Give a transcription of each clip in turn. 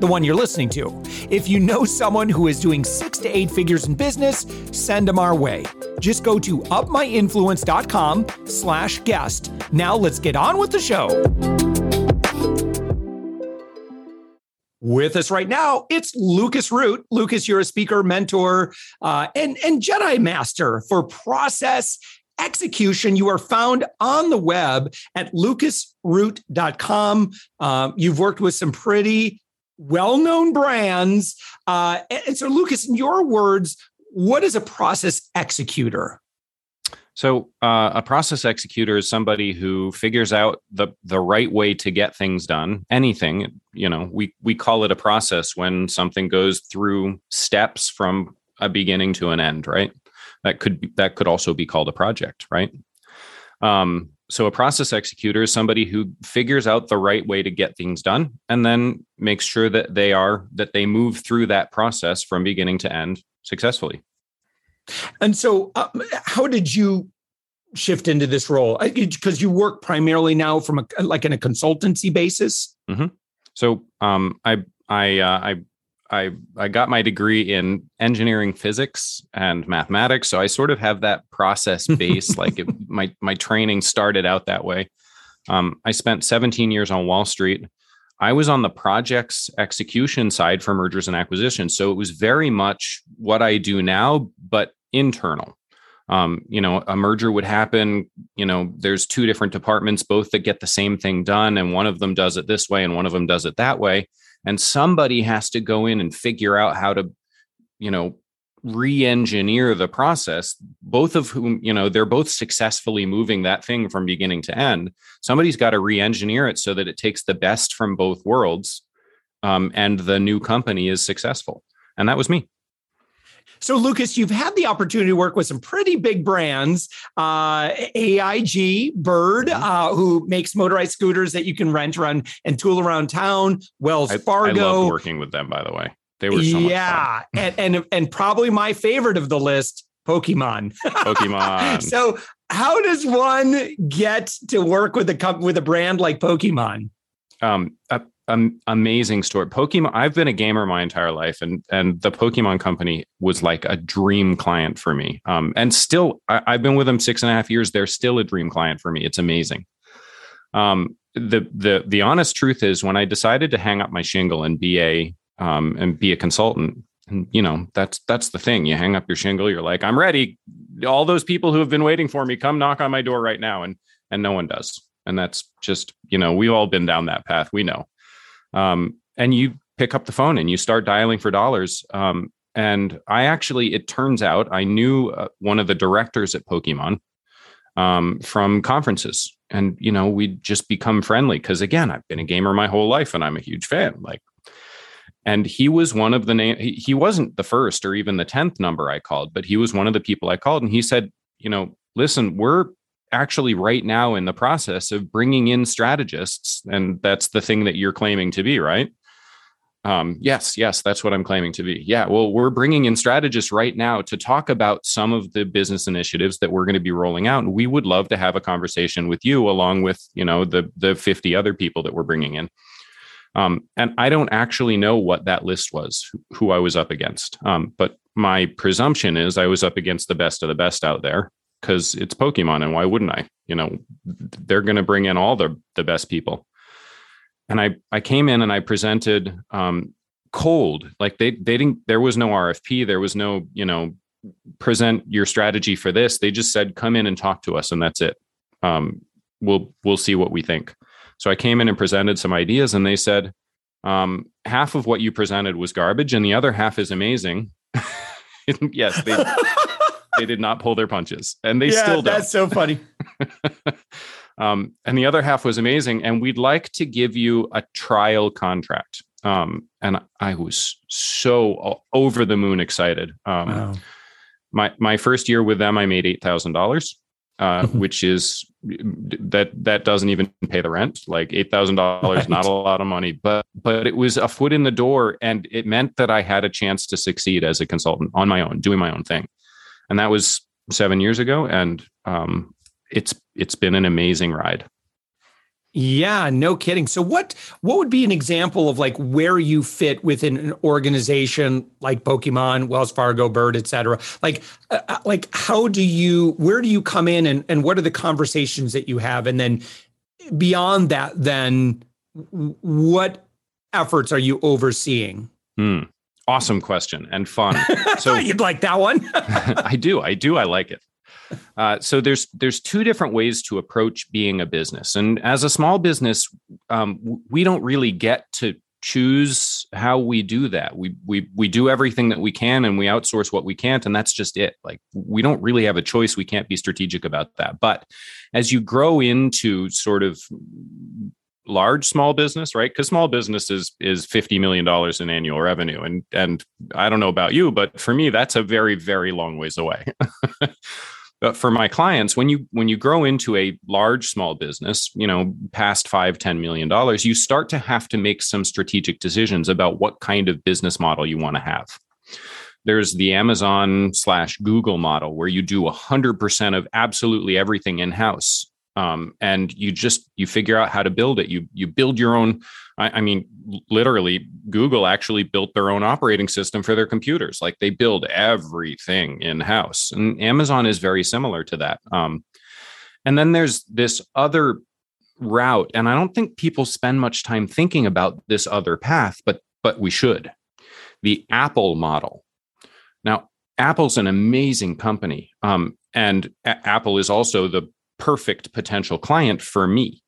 the one you're listening to. If you know someone who is doing six to eight figures in business, send them our way. Just go to upmyinfluence.com slash guest. Now let's get on with the show. With us right now, it's Lucas Root. Lucas, you're a speaker, mentor, uh, and, and Jedi Master for process execution. You are found on the web at lucasroot.com. Uh, you've worked with some pretty well-known brands. Uh, and so, Lucas, in your words, what is a process executor? So, uh, a process executor is somebody who figures out the the right way to get things done. Anything, you know, we we call it a process when something goes through steps from a beginning to an end, right? That could be, that could also be called a project, right? Um, so a process executor is somebody who figures out the right way to get things done and then makes sure that they are that they move through that process from beginning to end successfully. And so uh, how did you shift into this role? Because you work primarily now from a like in a consultancy basis? Mm-hmm. so um, i i uh, i I I got my degree in engineering physics and mathematics, so I sort of have that process base. like it, my my training started out that way. Um, I spent 17 years on Wall Street. I was on the projects execution side for mergers and acquisitions, so it was very much what I do now, but internal. Um, you know, a merger would happen. You know, there's two different departments, both that get the same thing done, and one of them does it this way, and one of them does it that way and somebody has to go in and figure out how to you know re-engineer the process both of whom you know they're both successfully moving that thing from beginning to end. Somebody's got to re-engineer it so that it takes the best from both worlds um, and the new company is successful. And that was me so, Lucas, you've had the opportunity to work with some pretty big brands, uh, AIG, Bird, mm-hmm. uh, who makes motorized scooters that you can rent around and tool around town. Wells Fargo. I love working with them, by the way. They were so yeah, and, and and probably my favorite of the list, Pokemon. Pokemon. so, how does one get to work with a with a brand like Pokemon? Um, um, amazing story. Pokemon. I've been a gamer my entire life, and and the Pokemon company was like a dream client for me. Um, and still, I, have been with them six and a half years. They're still a dream client for me. It's amazing. Um, the the the honest truth is, when I decided to hang up my shingle and be a um and be a consultant, and you know that's that's the thing. You hang up your shingle. You're like, I'm ready. All those people who have been waiting for me, come knock on my door right now, and and no one does. And that's just you know we've all been down that path. We know um, and you pick up the phone and you start dialing for dollars. Um, and I actually, it turns out, I knew uh, one of the directors at Pokemon um, from conferences, and you know, we'd just become friendly because again, I've been a gamer my whole life, and I'm a huge fan. Like, and he was one of the name. He, he wasn't the first or even the tenth number I called, but he was one of the people I called, and he said, you know, listen, we're actually right now in the process of bringing in strategists and that's the thing that you're claiming to be right? Um, yes yes that's what i'm claiming to be. Yeah well we're bringing in strategists right now to talk about some of the business initiatives that we're going to be rolling out. And we would love to have a conversation with you along with you know the the 50 other people that we're bringing in. Um, and i don't actually know what that list was who i was up against. Um, but my presumption is i was up against the best of the best out there because it's Pokemon, and why wouldn't I? You know, they're going to bring in all the the best people. And I I came in and I presented um, cold, like they they didn't. There was no RFP. There was no you know present your strategy for this. They just said come in and talk to us, and that's it. Um, we'll we'll see what we think. So I came in and presented some ideas, and they said um, half of what you presented was garbage, and the other half is amazing. yes, they they did not pull their punches, and they yeah, still don't. That's so funny. um, and the other half was amazing. And we'd like to give you a trial contract. um, and I was so over the moon excited. Um, wow. My my first year with them, I made eight thousand dollars, uh, which is that that doesn't even pay the rent. Like eight thousand dollars, not a lot of money, but but it was a foot in the door, and it meant that I had a chance to succeed as a consultant on my own, doing my own thing, and that was seven years ago, and um, it's it's been an amazing ride. Yeah, no kidding. So what what would be an example of like where you fit within an organization like Pokemon, Wells Fargo, Bird, et cetera? Like uh, uh, like how do you where do you come in and and what are the conversations that you have? And then beyond that, then what efforts are you overseeing? Hmm. Awesome question and fun. So you'd like that one? I do. I do. I like it. Uh, so there's there's two different ways to approach being a business, and as a small business, um, we don't really get to choose how we do that. We we we do everything that we can, and we outsource what we can't, and that's just it. Like we don't really have a choice. We can't be strategic about that. But as you grow into sort of large small business right? Because small business is is 50 million dollars in annual revenue. And and i don't know about you but for me that's a very very long ways away. But for my clients when you when you grow into a large small business you know past five ten million dollars you start to have to make some strategic decisions about what kind of business model you want to have. There's the amazon slash google model where you do 100% of absolutely everything in house um, and you just you figure out how to build it. You you build your own I, I, mean literally google actually built their own operating system for their computers. Like they build everything in house and amazon is very similar to that. Um, and then there's this other route. And i don't think people spend much time thinking about this other path but but we should. The apple model. Now apple's an amazing company. Um, and a- apple is also the perfect potential client for me.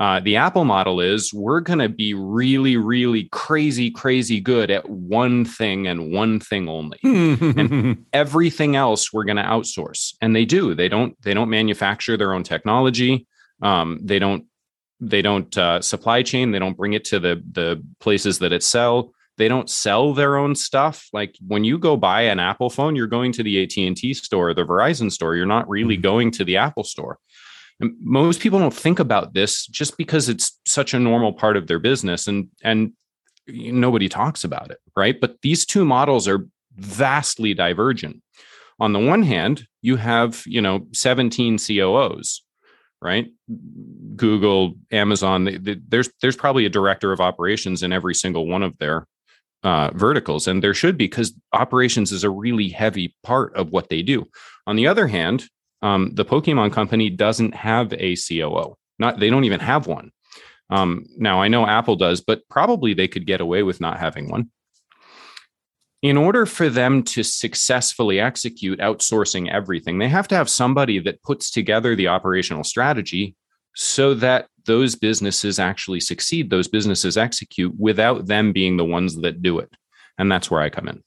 Uh, the Apple model is we're going to be really, really crazy, crazy good at one thing and one thing only, and everything else we're going to outsource. And they do. They don't. They don't manufacture their own technology. Um, they don't. They don't uh, supply chain. They don't bring it to the the places that it sell they don't sell their own stuff. Like when you go buy an apple phone you're going to the at&t store the verizon store. You're not really mm-hmm. going to the apple store. And most people don't think about this just because it's such a normal part of their business and and nobody talks about it right? But these two models are vastly divergent. On the one hand you have you know 17 COOs right? Google amazon they, they, there's there's probably a director of operations in every single one of their uh, verticals, and there should be because operations is a really heavy part of what they do. On the other hand, um, the Pokemon company doesn't have a COO. Not they don't even have one. Um, now I know Apple does, but probably they could get away with not having one. In order for them to successfully execute outsourcing everything, they have to have somebody that puts together the operational strategy so that those businesses actually succeed, those businesses execute without them being the ones that do it. And that's where I come in.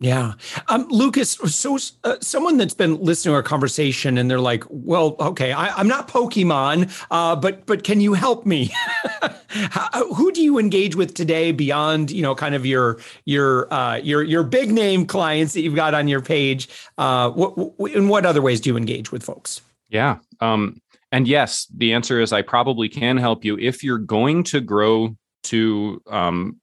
Yeah. Um, Lucas, so uh, someone that's been listening to our conversation and they're like, well, okay, I, am not Pokemon, uh, but but can you help me? How, who do you engage with today beyond, you know, kind of your your uh, your your big name clients that you've got on your page? Uh, what, in what other ways do you engage with folks? Yeah. Um, and yes, the answer is I probably can help you if you're going to grow to um,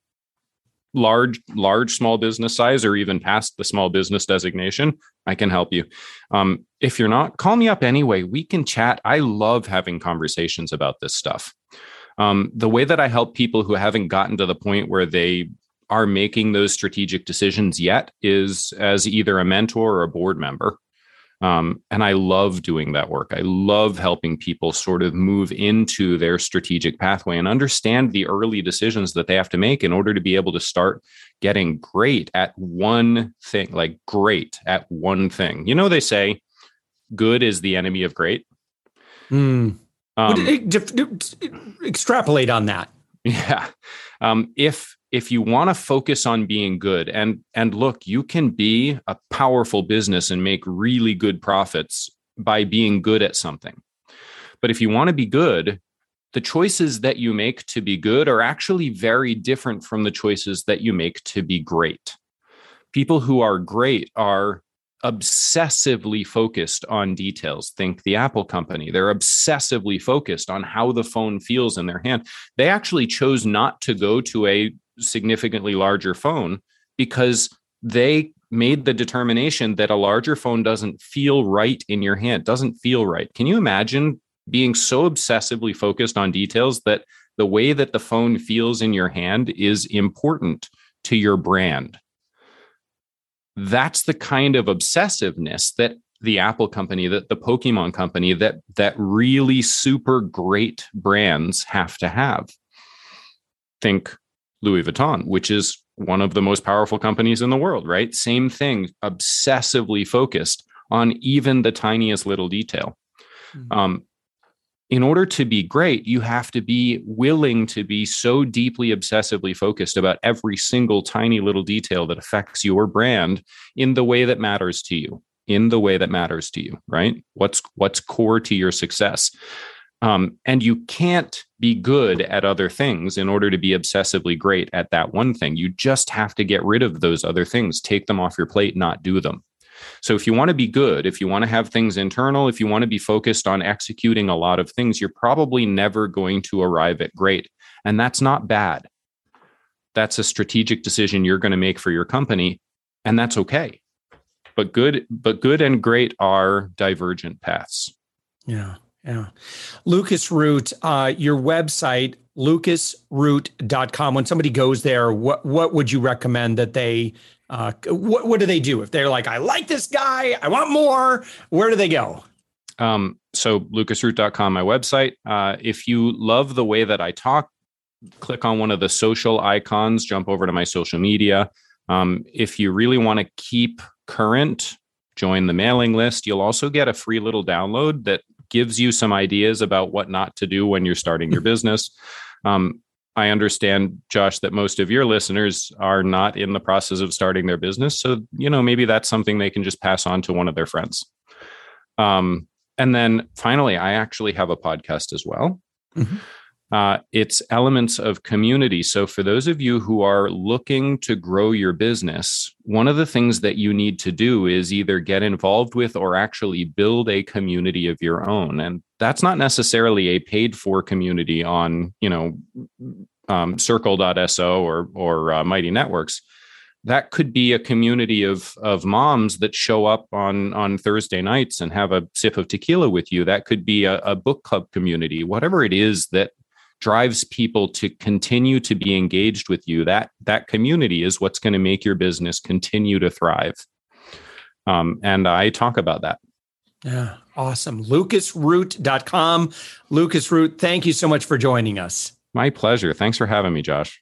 large, large small business size or even past the small business designation. I can help you. Um, if you're not, call me up anyway. We can chat. I love having conversations about this stuff. Um, the way that I help people who haven't gotten to the point where they are making those strategic decisions yet is as either a mentor or a board member. Um, and I love doing that work. I love helping people sort of move into their strategic pathway and understand the early decisions that they have to make in order to be able to start getting great at one thing, like great at one thing. You know, they say good is the enemy of great. Mm. Um, extrapolate on that. Yeah. Um, if if you want to focus on being good and and look you can be a powerful business and make really good profits by being good at something but if you want to be good the choices that you make to be good are actually very different from the choices that you make to be great. People who are great are obsessively focused on details. Think the Apple company. They're obsessively focused on how the phone feels in their hand. They actually chose not to go to a significantly larger phone because they made the determination that a larger phone doesn't feel right in your hand, doesn't feel right. Can you imagine being so obsessively focused on details that the way that the phone feels in your hand is important to your brand? That's the kind of obsessiveness that the Apple company, that the Pokemon company, that that really super great brands have to have. Think Louis Vuitton, which is one of the most powerful companies in the world, right? Same thing, obsessively focused on even the tiniest little detail. Mm-hmm. Um, in order to be great, you have to be willing to be so deeply obsessively focused about every single tiny little detail that affects your brand in the way that matters to you, in the way that matters to you, right? What's what's core to your success. Um, and you can't be good at other things in order to be obsessively great at that one thing. You just have to get rid of those other things, take them off your plate, not do them. So, if you want to be good, if you want to have things internal, if you want to be focused on executing a lot of things, you're probably never going to arrive at great. And that's not bad. That's a strategic decision you're going to make for your company. And that's okay. But good, but good and great are divergent paths. Yeah. Yeah. Lucas Root, uh, your website, lucasroot.com. When somebody goes there, what, what would you recommend that they, uh, what, what do they do? If they're like, I like this guy, I want more, where do they go? Um, so lucasroot.com, my website. Uh, if you love the way that I talk, click on one of the social icons, jump over to my social media. Um, if you really want to keep current, join the mailing list. You'll also get a free little download that gives you some ideas about what not to do when you're starting your business. Um, I understand, Josh, that most of your listeners are not in the process of starting their business. So, you know, maybe that's something they can just pass on to one of their friends. Um, and then finally, I actually have a podcast as well. Mm-hmm uh, it's elements of community. So, for those of you who are looking to grow your business, one of the things that you need to do is either get involved with or actually build a community of your own. And that's not necessarily a paid for community on, you know, um, circle.so or, or uh, Mighty Networks that could be a community of of moms that show up on on Thursday nights and have a sip of tequila with you. That could be a, a, book club community, whatever it is that drives people to continue to be engaged with you. That that community is what's going to make your business continue to thrive. Um, and i talk about that. Yeah awesome. Lucasroot.com lucas root thank you so much for joining us. My pleasure. Thanks for having me josh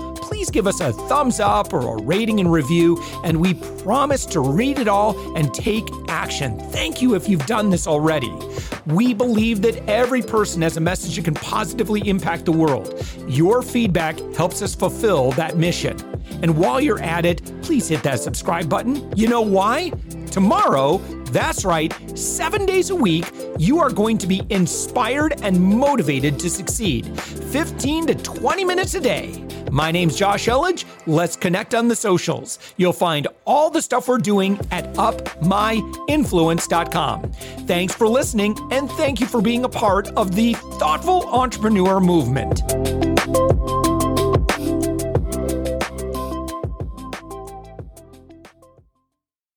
Please give us a thumbs up or a rating and review, and we promise to read it all and take action. Thank you if you've done this already. We believe that every person has a message that can positively impact the world. Your feedback helps us fulfill that mission. And while you're at it, please hit that subscribe button. You know why? Tomorrow, that's right, seven days a week, you are going to be inspired and motivated to succeed. 15 to 20 minutes a day. My name's Josh Elledge. Let's connect on the socials. You'll find all the stuff we're doing at upmyinfluence.com. Thanks for listening, and thank you for being a part of the thoughtful entrepreneur movement.